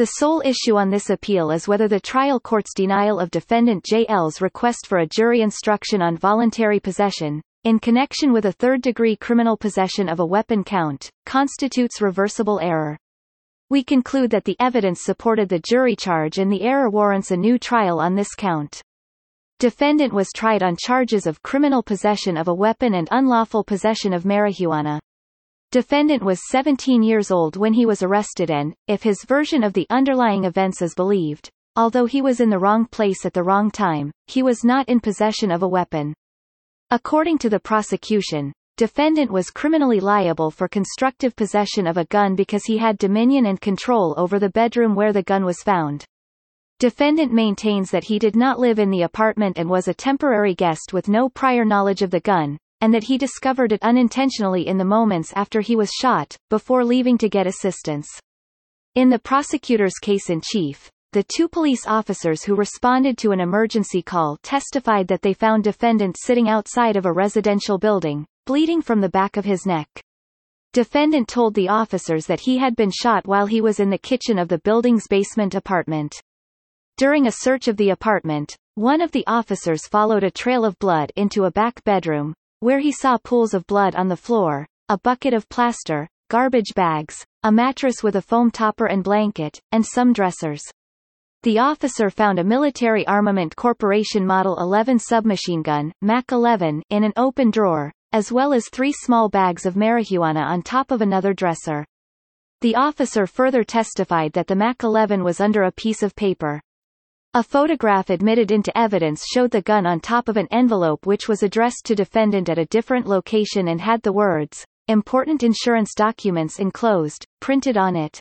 The sole issue on this appeal is whether the trial court's denial of defendant J.L.'s request for a jury instruction on voluntary possession, in connection with a third-degree criminal possession of a weapon count, constitutes reversible error. We conclude that the evidence supported the jury charge and the error warrants a new trial on this count. Defendant was tried on charges of criminal possession of a weapon and unlawful possession of marijuana. Defendant was 17 years old when he was arrested and, if his version of the underlying events is believed, although he was in the wrong place at the wrong time, he was not in possession of a weapon. According to the prosecution, defendant was criminally liable for constructive possession of a gun because he had dominion and control over the bedroom where the gun was found. Defendant maintains that he did not live in the apartment and was a temporary guest with no prior knowledge of the gun, and that he discovered it unintentionally in the moments after he was shot, before leaving to get assistance. In the prosecutor's case-in-chief, the two police officers who responded to an emergency call testified that they found defendant sitting outside of a residential building, bleeding from the back of his neck. Defendant told the officers that he had been shot while he was in the kitchen of the building's basement apartment. During a search of the apartment, one of the officers followed a trail of blood into a back bedroom, where he saw pools of blood on the floor, a bucket of plaster, garbage bags, a mattress with a foam topper and blanket, and some dressers. The officer found a Military Armament Corporation Model 11 submachine gun, MAC 11, in an open drawer, as well as three small bags of marijuana on top of another dresser. The officer further testified that the MAC 11 was under a piece of paper. A photograph admitted into evidence showed the gun on top of an envelope which was addressed to defendant at a different location and had the words, important insurance documents enclosed, printed on it.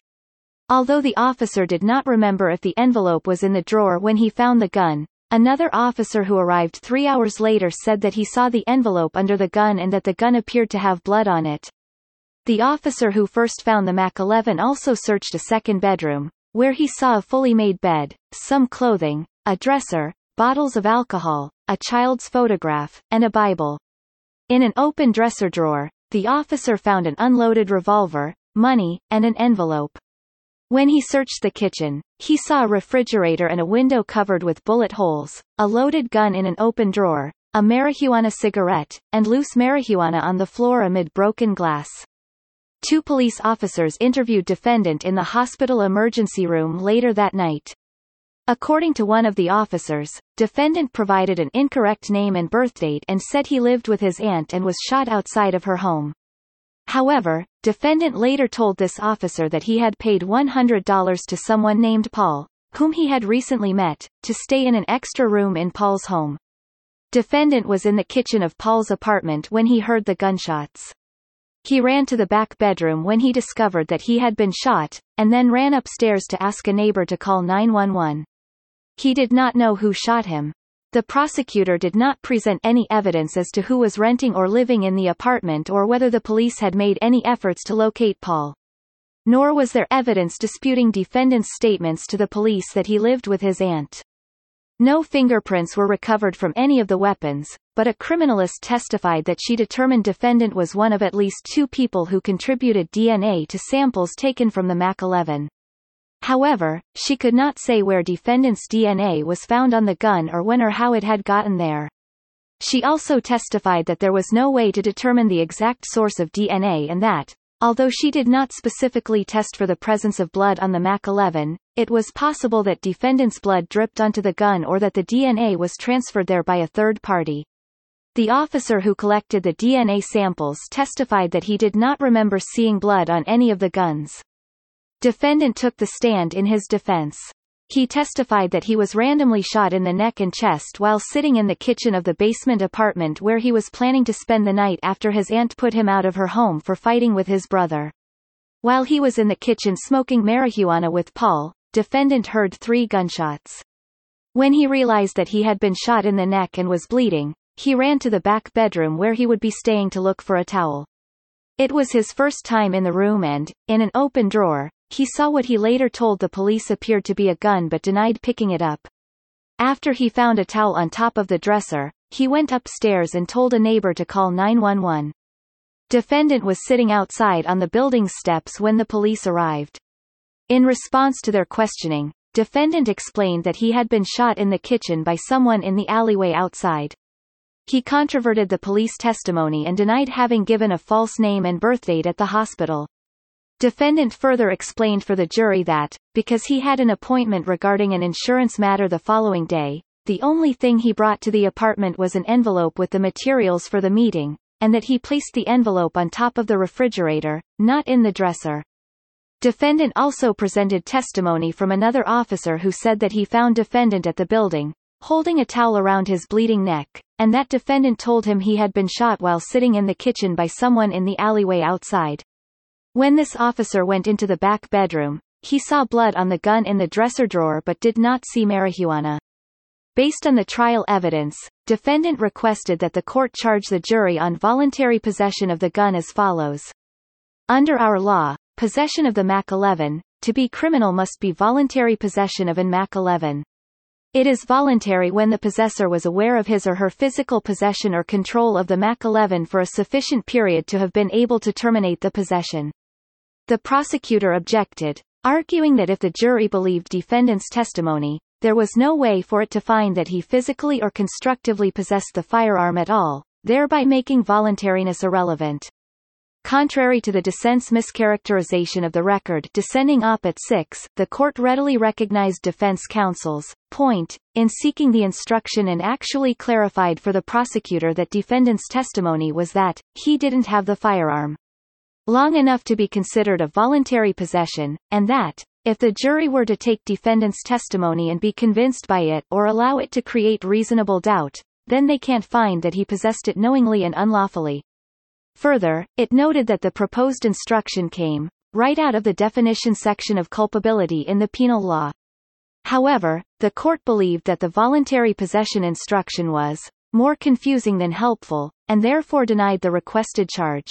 Although the officer did not remember if the envelope was in the drawer when he found the gun, another officer who arrived three hours later said that he saw the envelope under the gun and that the gun appeared to have blood on it. The officer who first found the MAC 11 also searched a second bedroom, where he saw a fully made bed, some clothing, a dresser, bottles of alcohol, a child's photograph, and a Bible. In an open dresser drawer, the officer found an unloaded revolver, money, and an envelope. When he searched the kitchen, he saw a refrigerator and a window covered with bullet holes, a loaded gun in an open drawer, a marijuana cigarette, and loose marijuana on the floor amid broken glass. Two police officers interviewed defendant in the hospital emergency room later that night. According to one of the officers, defendant provided an incorrect name and birthdate and said he lived with his aunt and was shot outside of her home. However, defendant later told this officer that he had paid $100 to someone named Paul, whom he had recently met, to stay in an extra room in Paul's home. Defendant was in the kitchen of Paul's apartment when he heard the gunshots. He ran to the back bedroom when he discovered that he had been shot, and then ran upstairs to ask a neighbor to call 911. He did not know who shot him. The prosecutor did not present any evidence as to who was renting or living in the apartment or whether the police had made any efforts to locate Paul. Nor was there evidence disputing defendant's statements to the police that he lived with his aunt. No fingerprints were recovered from any of the weapons, but a criminalist testified that she determined defendant was one of at least two people who contributed DNA to samples taken from the MAC 11. However, she could not say where defendant's DNA was found on the gun or when or how it had gotten there. She also testified that there was no way to determine the exact source of DNA and that, Although she did not specifically test for the presence of blood on the MAC 11, it was possible that defendant's blood dripped onto the gun or that the DNA was transferred there by a third party. The officer who collected the DNA samples testified that he did not remember seeing blood on any of the guns. Defendant took the stand in his defense. He testified that he was randomly shot in the neck and chest while sitting in the kitchen of the basement apartment where he was planning to spend the night after his aunt put him out of her home for fighting with his brother. While he was in the kitchen smoking marijuana with Paul, defendant heard three gunshots. When he realized that he had been shot in the neck and was bleeding, he ran to the back bedroom where he would be staying to look for a towel. It was his first time in the room and, in an open drawer, he saw what he later told the police appeared to be a gun but denied picking it up. After he found a towel on top of the dresser, he went upstairs and told a neighbor to call 911. Defendant was sitting outside on the building steps when the police arrived. In response to their questioning, defendant explained that he had been shot in the kitchen by someone in the alleyway outside. He controverted the police testimony and denied having given a false name and birthdate at the hospital. Defendant further explained for the jury that, because he had an appointment regarding an insurance matter the following day, the only thing he brought to the apartment was an envelope with the materials for the meeting, and that he placed the envelope on top of the refrigerator, not in the dresser. Defendant also presented testimony from another officer who said that he found defendant at the building, holding a towel around his bleeding neck, and that defendant told him he had been shot while sitting in the kitchen by someone in the alleyway outside. When this officer went into the back bedroom, he saw blood on the gun in the dresser drawer but did not see marijuana. Based on the trial evidence, defendant requested that the court charge the jury on voluntary possession of the gun as follows. Under our law, possession of the MAC-11, to be criminal must be voluntary possession of an MAC-11. It is voluntary when the possessor was aware of his or her physical possession or control of the MAC-11 for a sufficient period to have been able to terminate the possession. The prosecutor objected, arguing that if the jury believed defendant's testimony, there was no way for it to find that he physically or constructively possessed the firearm at all, thereby making voluntariness irrelevant. Contrary to the dissent's mischaracterization of the record dissenting op at 6, the court readily recognized defense counsel's point, in seeking the instruction and actually clarified for the prosecutor that defendant's testimony was that, he didn't have the firearm long enough to be considered a voluntary possession, and that, if the jury were to take defendant's testimony and be convinced by it or allow it to create reasonable doubt, then they can't find that he possessed it knowingly and unlawfully. Further, it noted that the proposed instruction came right out of the definition section of culpability in the penal law. However, the court believed that the voluntary possession instruction was more confusing than helpful, and therefore denied the requested charge.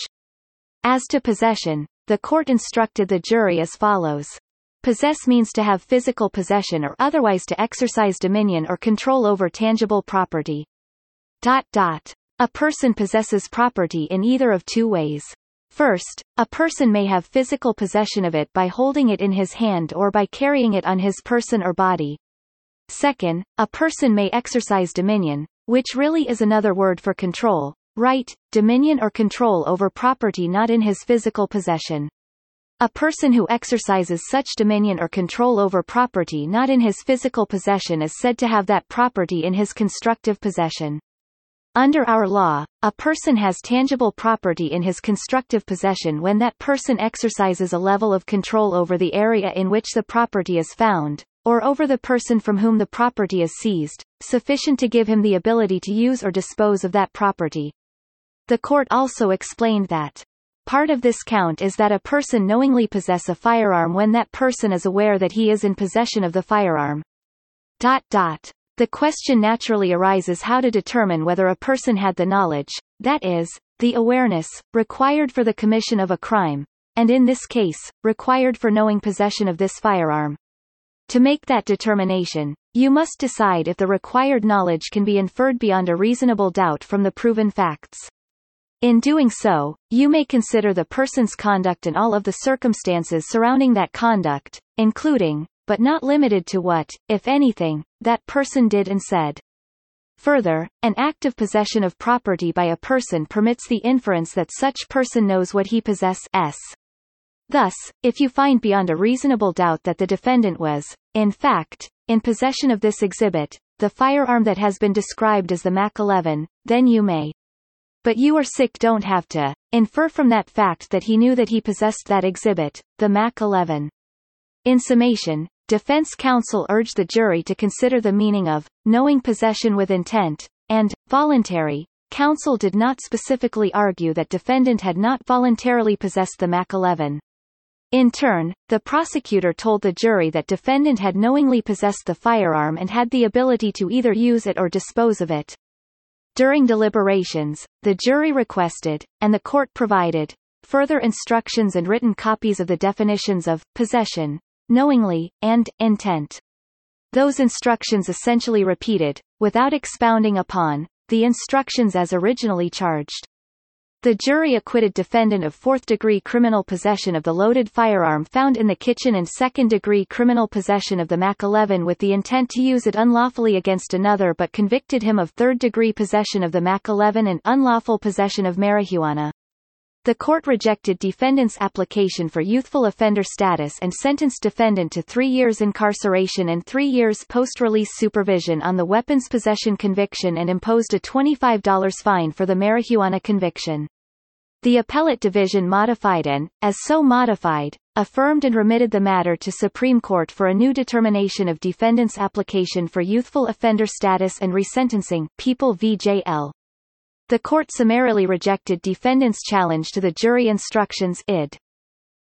As to possession, the court instructed the jury as follows. Possess means to have physical possession or otherwise to exercise dominion or control over tangible property. Dot dot. A person possesses property in either of two ways. First, a person may have physical possession of it by holding it in his hand or by carrying it on his person or body. Second, a person may exercise dominion, which really is another word for control, right, dominion or control over property not in his physical possession. A person who exercises such dominion or control over property not in his physical possession is said to have that property in his constructive possession. Under our law, a person has tangible property in his constructive possession when that person exercises a level of control over the area in which the property is found, or over the person from whom the property is seized, sufficient to give him the ability to use or dispose of that property. The court also explained that Part of this count is that a person knowingly possess a firearm when that person is aware that he is in possession of the firearm. Dot dot. The question naturally arises how to determine whether a person had the knowledge, that is, the awareness, required for the commission of a crime, and in this case, required for knowing possession of this firearm. To make that determination, you must decide if the required knowledge can be inferred beyond a reasonable doubt from the proven facts. In doing so, you may consider the person's conduct and all of the circumstances surrounding that conduct, including, but not limited to what, if anything, that person did and said. Further, an act of possession of property by a person permits the inference that such person knows what he possesses. Thus, if you find beyond a reasonable doubt that the defendant was, in fact, in possession of this exhibit, the firearm that has been described as the MAC-11, then you may. But you or sick don't have to, infer from that fact that he knew that he possessed that exhibit, the MAC-11. In summation, Defense counsel urged the jury to consider the meaning of knowing possession with intent and voluntary. Counsel did not specifically argue that defendant had not voluntarily possessed the MAC-11. In turn, the prosecutor told the jury that defendant had knowingly possessed the firearm and had the ability to either use it or dispose of it. During deliberations, the jury requested, and the court provided, further instructions and written copies of the definitions of possession, knowingly, and intent. Those instructions essentially repeated, without expounding upon, the instructions as originally charged. The jury acquitted defendant of fourth-degree criminal possession of the loaded firearm found in the kitchen and second-degree criminal possession of the MAC-11 with the intent to use it unlawfully against another but convicted him of third-degree possession of the MAC-11 and unlawful possession of marijuana. The court rejected defendant's application for youthful offender status and sentenced defendant to three years incarceration and three years post-release supervision on the weapons possession conviction and imposed a $25 fine for the marijuana conviction. The appellate division modified and, as so modified, affirmed and remitted the matter to Supreme Court for a new determination of defendant's application for youthful offender status and resentencing People v. J.L. The court summarily rejected defendant's challenge to the jury instructions id.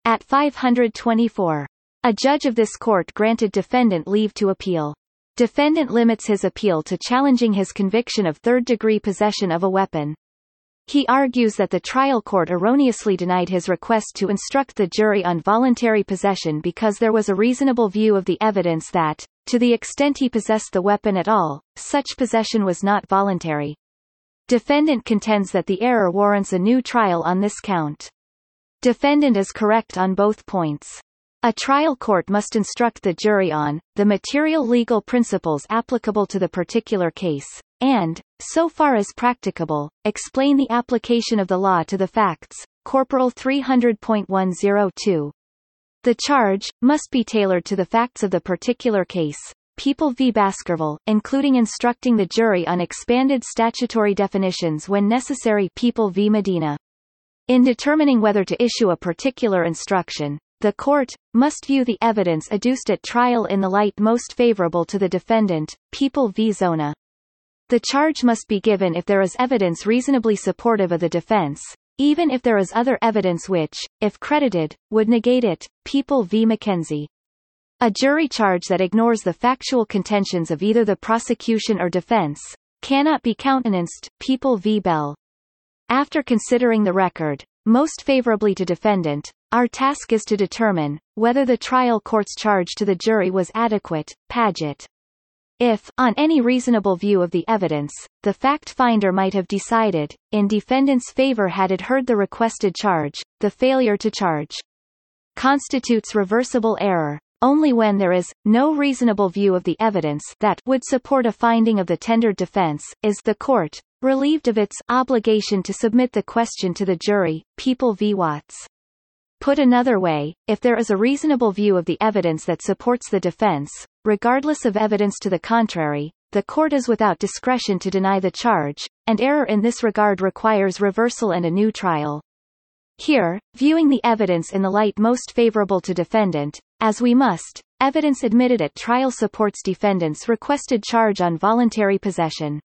At 524. A judge of this court granted defendant leave to appeal. Defendant limits his appeal to challenging his conviction of third-degree possession of a weapon. He argues that the trial court erroneously denied his request to instruct the jury on voluntary possession because there was a reasonable view of the evidence that, to the extent he possessed the weapon at all, such possession was not voluntary. Defendant contends that the error warrants a new trial on this count. Defendant is correct on both points. A trial court must instruct the jury on, the material legal principles applicable to the particular case, and, so far as practicable, explain the application of the law to the facts. Corporal 300.102. The charge, must be tailored to the facts of the particular case, People v. Baskerville, including instructing the jury on expanded statutory definitions when necessary People v. Medina. In determining whether to issue a particular instruction, the court, must view the evidence adduced at trial in the light most favorable to the defendant, People v. Zona. The charge must be given if there is evidence reasonably supportive of the defense, even if there is other evidence which, if credited, would negate it, People v. McKenzie. A jury charge that ignores the factual contentions of either the prosecution or defense, cannot be countenanced, People v. Bell. After considering the record, most favorably to defendant, our task is to determine, whether the trial court's charge to the jury was adequate, Padgett. If, on any reasonable view of the evidence, the fact finder might have decided, in defendant's favor had it heard the requested charge, the failure to charge constitutes reversible error, only when there is, no reasonable view of the evidence that would support a finding of the tendered defense, is the court, relieved of its obligation to submit the question to the jury, People v. Watts. Put another way, if there is a reasonable view of the evidence that supports the defense, regardless of evidence to the contrary, the court is without discretion to deny the charge, and error in this regard requires reversal and a new trial. Here, viewing the evidence in the light most favorable to defendant, as we must, evidence admitted at trial supports defendant's requested charge on voluntary possession.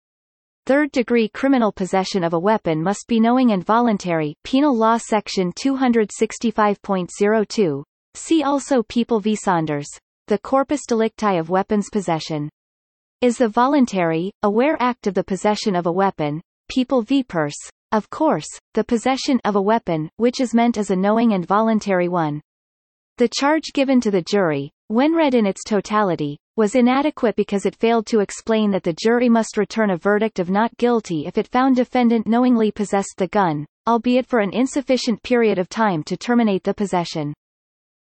Third-degree criminal possession of a weapon must be knowing and voluntary Penal Law Section 265.02. See also People v. Saunders. The corpus delicti of weapons possession. Is the voluntary, aware act of the possession of a weapon, People v. Pearce, of course, the possession of a weapon, which is meant as a knowing and voluntary one. The charge given to the jury, when read in its totality, was inadequate because it failed to explain that the jury must return a verdict of not guilty if it found defendant knowingly possessed the gun, albeit for an insufficient period of time to terminate the possession.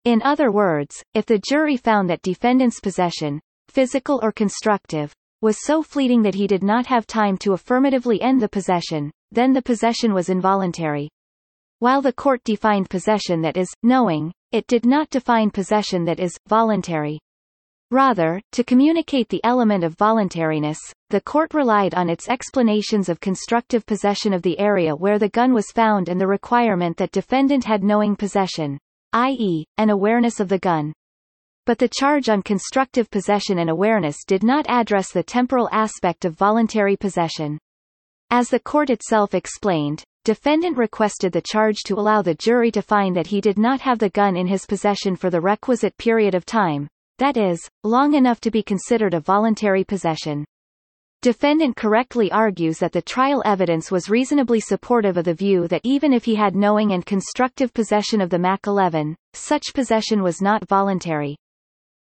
In other words, if the jury found that defendant's possession, physical or constructive, was so fleeting that he did not have time to affirmatively end the possession, then the possession was involuntary. While the court defined possession that is, knowing, it did not define possession that is, voluntary. Rather, to communicate the element of voluntariness, the court relied on its explanations of constructive possession of the area where the gun was found and the requirement that defendant had knowing possession, i.e., an awareness of the gun. But the charge on constructive possession and awareness did not address the temporal aspect of voluntary possession. As the court itself explained, defendant requested the charge to allow the jury to find that he did not have the gun in his possession for the requisite period of time, that is, long enough to be considered a voluntary possession. Defendant correctly argues that the trial evidence was reasonably supportive of the view that even if he had knowing and constructive possession of the MAC-11, such possession was not voluntary.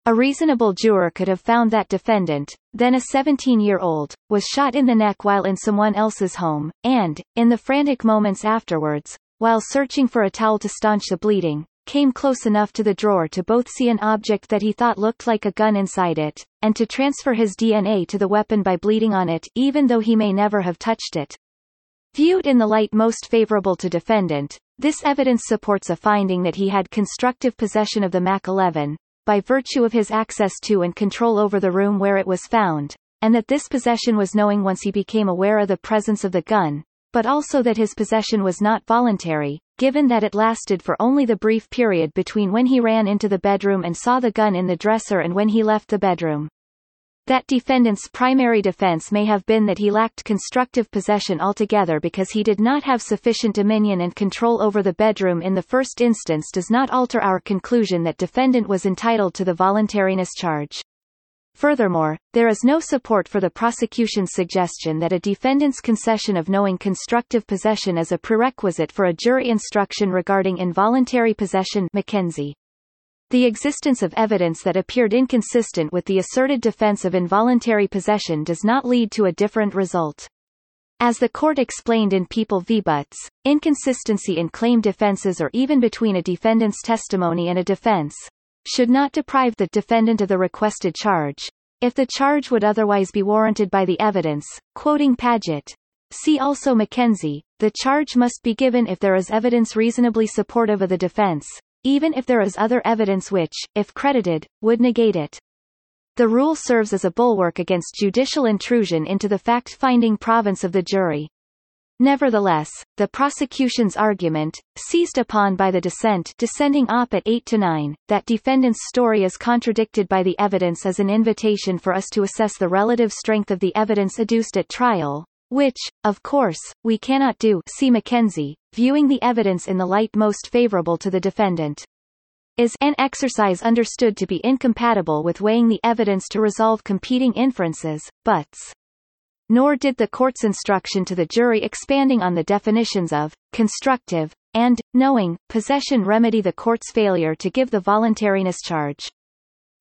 A reasonable juror could have found that defendant, then a 17-year-old, was shot in the neck while in someone else's home, and, in the frantic moments afterwards, while searching for a towel to staunch the bleeding, came close enough to the drawer to both see an object that he thought looked like a gun inside it, and to transfer his DNA to the weapon by bleeding on it even though he may never have touched it. Viewed in the light most favorable to defendant, this evidence supports a finding that he had constructive possession of the MAC-11, by virtue of his access to and control over the room where it was found, and that this possession was knowing once he became aware of the presence of the gun, but also that his possession was not voluntary, given that it lasted for only the brief period between when he ran into the bedroom and saw the gun in the dresser and when he left the bedroom. That defendant's primary defense may have been that he lacked constructive possession altogether because he did not have sufficient dominion and control over the bedroom in the first instance does not alter our conclusion that defendant was entitled to the voluntariness charge. Furthermore, there is no support for the prosecution's suggestion that a defendant's concession of knowing constructive possession is a prerequisite for a jury instruction regarding involuntary possession McKenzie. The existence of evidence that appeared inconsistent with the asserted defense of involuntary possession does not lead to a different result. As the court explained in People v. Butts, inconsistency in claim defenses or even between a defendant's testimony and a defense, should not deprive the defendant of the requested charge, if the charge would otherwise be warranted by the evidence. Quoting Padgett, See also McKenzie, the charge must be given if there is evidence reasonably supportive of the defense, even if there is other evidence which, if credited, would negate it. The rule serves as a bulwark against judicial intrusion into the fact-finding province of the jury. Nevertheless, the prosecution's argument, seized upon by the dissent dissenting op at 8 to 9, that defendant's story is contradicted by the evidence is an invitation for us to assess the relative strength of the evidence adduced at trial, which, of course, we cannot do see McKenzie, viewing the evidence in the light most favorable to the defendant is an exercise understood to be incompatible with weighing the evidence to resolve competing inferences, Butts. nor did the court's instruction to the jury expanding on the definitions of constructive and knowing possession remedy the court's failure to give the voluntariness charge.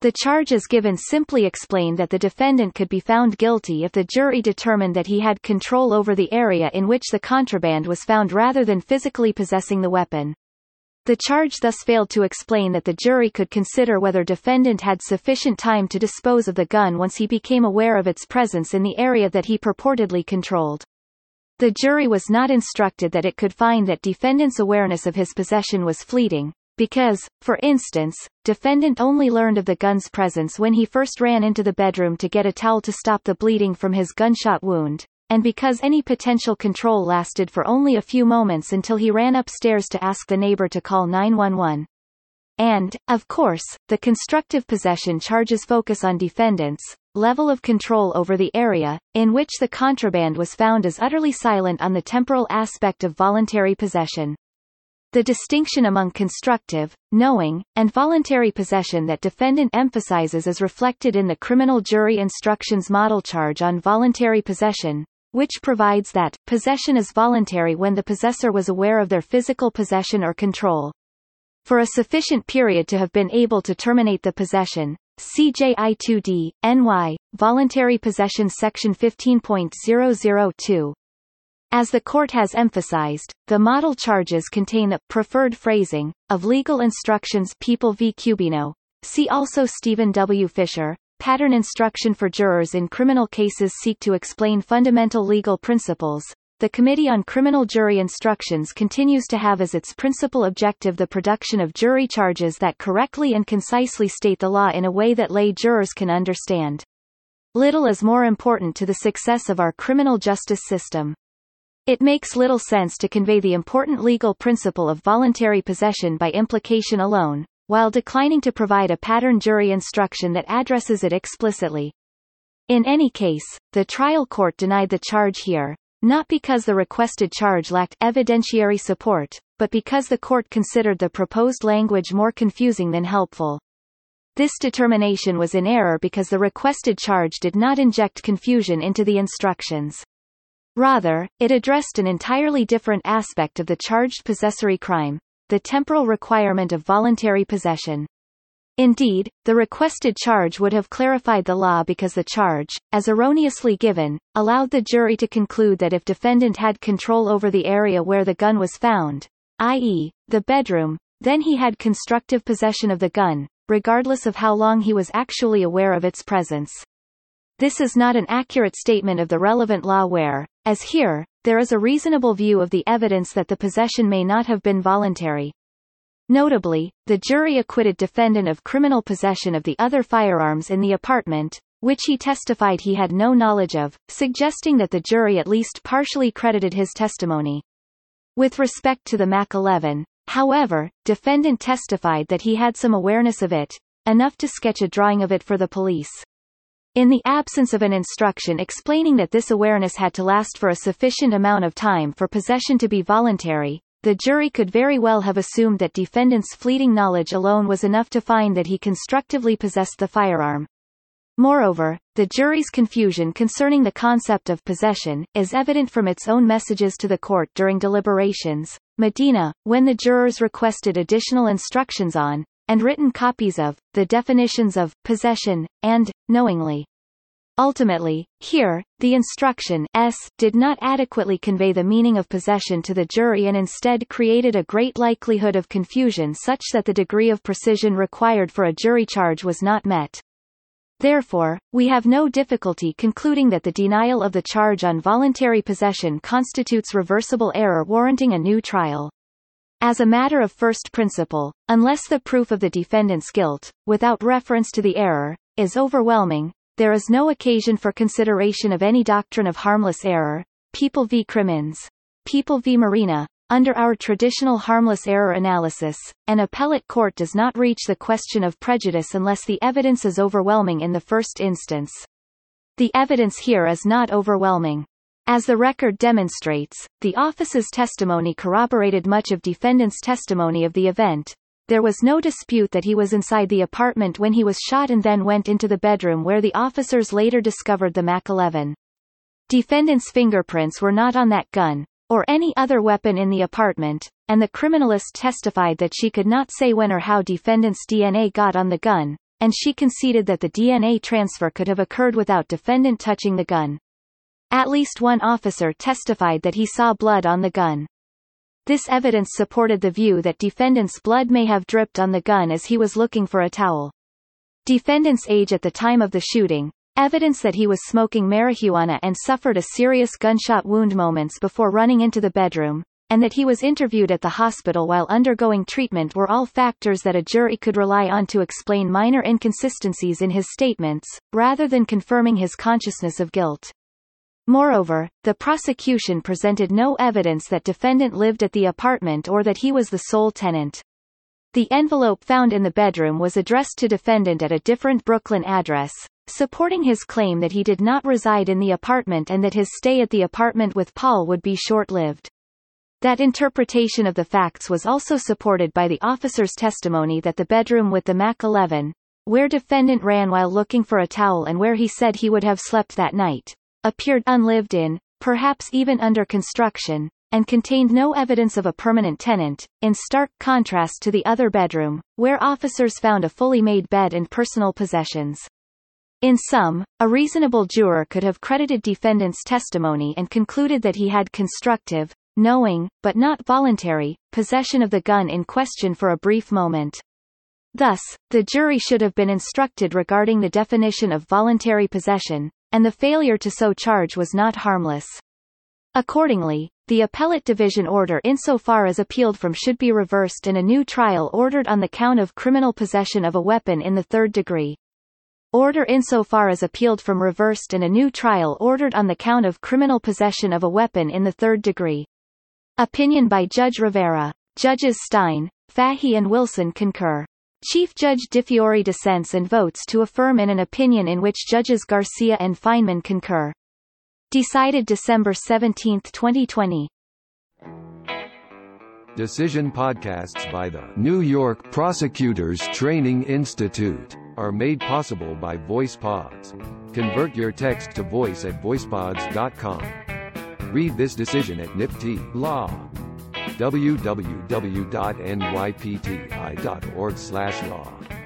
The charges given simply explain that the defendant could be found guilty if the jury determined that he had control over the area in which the contraband was found rather than physically possessing the weapon. The charge thus failed to explain that the jury could consider whether defendant had sufficient time to dispose of the gun once he became aware of its presence in the area that he purportedly controlled. The jury was not instructed that it could find that defendant's awareness of his possession was fleeting, because, for instance, defendant only learned of the gun's presence when he first ran into the bedroom to get a towel to stop the bleeding from his gunshot wound, and because any potential control lasted for only a few moments until he ran upstairs to ask the neighbor to call 911. And, of course, the constructive possession charges focus on defendants, level of control over the area, in which the contraband was found is utterly silent on the temporal aspect of voluntary possession. The distinction among constructive, knowing, and voluntary possession that defendant emphasizes is reflected in the criminal jury instructions model charge on voluntary possession, which provides that, possession is voluntary when the possessor was aware of their physical possession or control. For a sufficient period to have been able to terminate the possession, CJI2D, NY, Voluntary Possession Section 15.002. As the court has emphasized, the model charges contain the preferred phrasing of legal instructions People v. Cubino. See also Stephen W. Fisher, Pattern instruction for jurors in criminal cases seek to explain fundamental legal principles. The Committee on Criminal Jury Instructions continues to have as its principal objective the production of jury charges that correctly and concisely state the law in a way that lay jurors can understand. Little is more important to the success of our criminal justice system. It makes little sense to convey the important legal principle of voluntary possession by implication alone, while declining to provide a pattern jury instruction that addresses it explicitly. In any case, the trial court denied the charge here, not because the requested charge lacked evidentiary support, but because the court considered the proposed language more confusing than helpful. This determination was in error because the requested charge did not inject confusion into the instructions. Rather, it addressed an entirely different aspect of the charged possessory crime, the temporal requirement of voluntary possession. Indeed, the requested charge would have clarified the law because the charge, as erroneously given, allowed the jury to conclude that if defendant had control over the area where the gun was found, i.e., the bedroom, then he had constructive possession of the gun, regardless of how long he was actually aware of its presence. This is not an accurate statement of the relevant law where, as here, there is a reasonable view of the evidence that the possession may not have been voluntary. Notably, the jury acquitted defendant of criminal possession of the other firearms in the apartment, which he testified he had no knowledge of, suggesting that the jury at least partially credited his testimony. With respect to the Mac 11, however, defendant testified that he had some awareness of it, enough to sketch a drawing of it for the police. In the absence of an instruction explaining that this awareness had to last for a sufficient amount of time for possession to be voluntary, the jury could very well have assumed that defendant's fleeting knowledge alone was enough to find that he constructively possessed the firearm. Moreover, the jury's confusion concerning the concept of possession, is evident from its own messages to the court during deliberations. Medina, when the jurors requested additional instructions on, and written copies of, the definitions of, possession, and, knowingly. Ultimately, here, the instruction S did not adequately convey the meaning of possession to the jury and instead created a great likelihood of confusion such that the degree of precision required for a jury charge was not met. Therefore, we have no difficulty concluding that the denial of the charge on voluntary possession constitutes reversible error warranting a new trial. As a matter of first principle, unless the proof of the defendant's guilt, without reference to the error, is overwhelming, there is no occasion for consideration of any doctrine of harmless error. People v. Crimmins. People v. Marina. Under our traditional harmless error analysis, an appellate court does not reach the question of prejudice unless the evidence is overwhelming in the first instance. The evidence here is not overwhelming. As the record demonstrates, the office's testimony corroborated much of defendant's testimony of the event. There was no dispute that he was inside the apartment when he was shot and then went into the bedroom where the officers later discovered the Mac 11. Defendant's fingerprints were not on that gun, or any other weapon in the apartment, and the criminalist testified that she could not say when or how defendant's DNA got on the gun, and she conceded that the DNA transfer could have occurred without defendant touching the gun. At least one officer testified that he saw blood on the gun. This evidence supported the view that defendant's blood may have dripped on the gun as he was looking for a towel. Defendant's age at the time of the shooting, evidence that he was smoking marijuana and suffered a serious gunshot wound moments before running into the bedroom, and that he was interviewed at the hospital while undergoing treatment were all factors that a jury could rely on to explain minor inconsistencies in his statements, rather than confirming his consciousness of guilt. Moreover, the prosecution presented no evidence that defendant lived at the apartment or that he was the sole tenant. The envelope found in the bedroom was addressed to defendant at a different Brooklyn address, supporting his claim that he did not reside in the apartment and that his stay at the apartment with Paul would be short-lived. That interpretation of the facts was also supported by the officer's testimony that the bedroom with the Mac 11, where defendant ran while looking for a towel and where he said he would have slept that night, appeared unlived in, perhaps even under construction, and contained no evidence of a permanent tenant, in stark contrast to the other bedroom, where officers found a fully made bed and personal possessions. In sum, a reasonable juror could have credited defendant's testimony and concluded that he had constructive, knowing, but not voluntary, possession of the gun in question for a brief moment. Thus, the jury should have been instructed regarding the definition of voluntary possession, and the failure to so charge was not harmless. Accordingly, the appellate division order insofar as appealed from should be reversed and a new trial ordered on the count of criminal possession of a weapon in the third degree. Order insofar as appealed from reversed and a new trial ordered on the count of criminal possession of a weapon in the third degree. Opinion by Judge Rivera. Judges Stein, Fahey and Wilson concur. Chief Judge DiFiore dissents and votes to affirm in an opinion in which Judges Garcia and Feinman concur. Decided December 17, 2020. Decision podcasts by the New York Prosecutors Training Institute are made possible by VoicePods. Convert your text to voice at voicepods.com. Read this decision at NYPTI Law. www.nypti.org/law.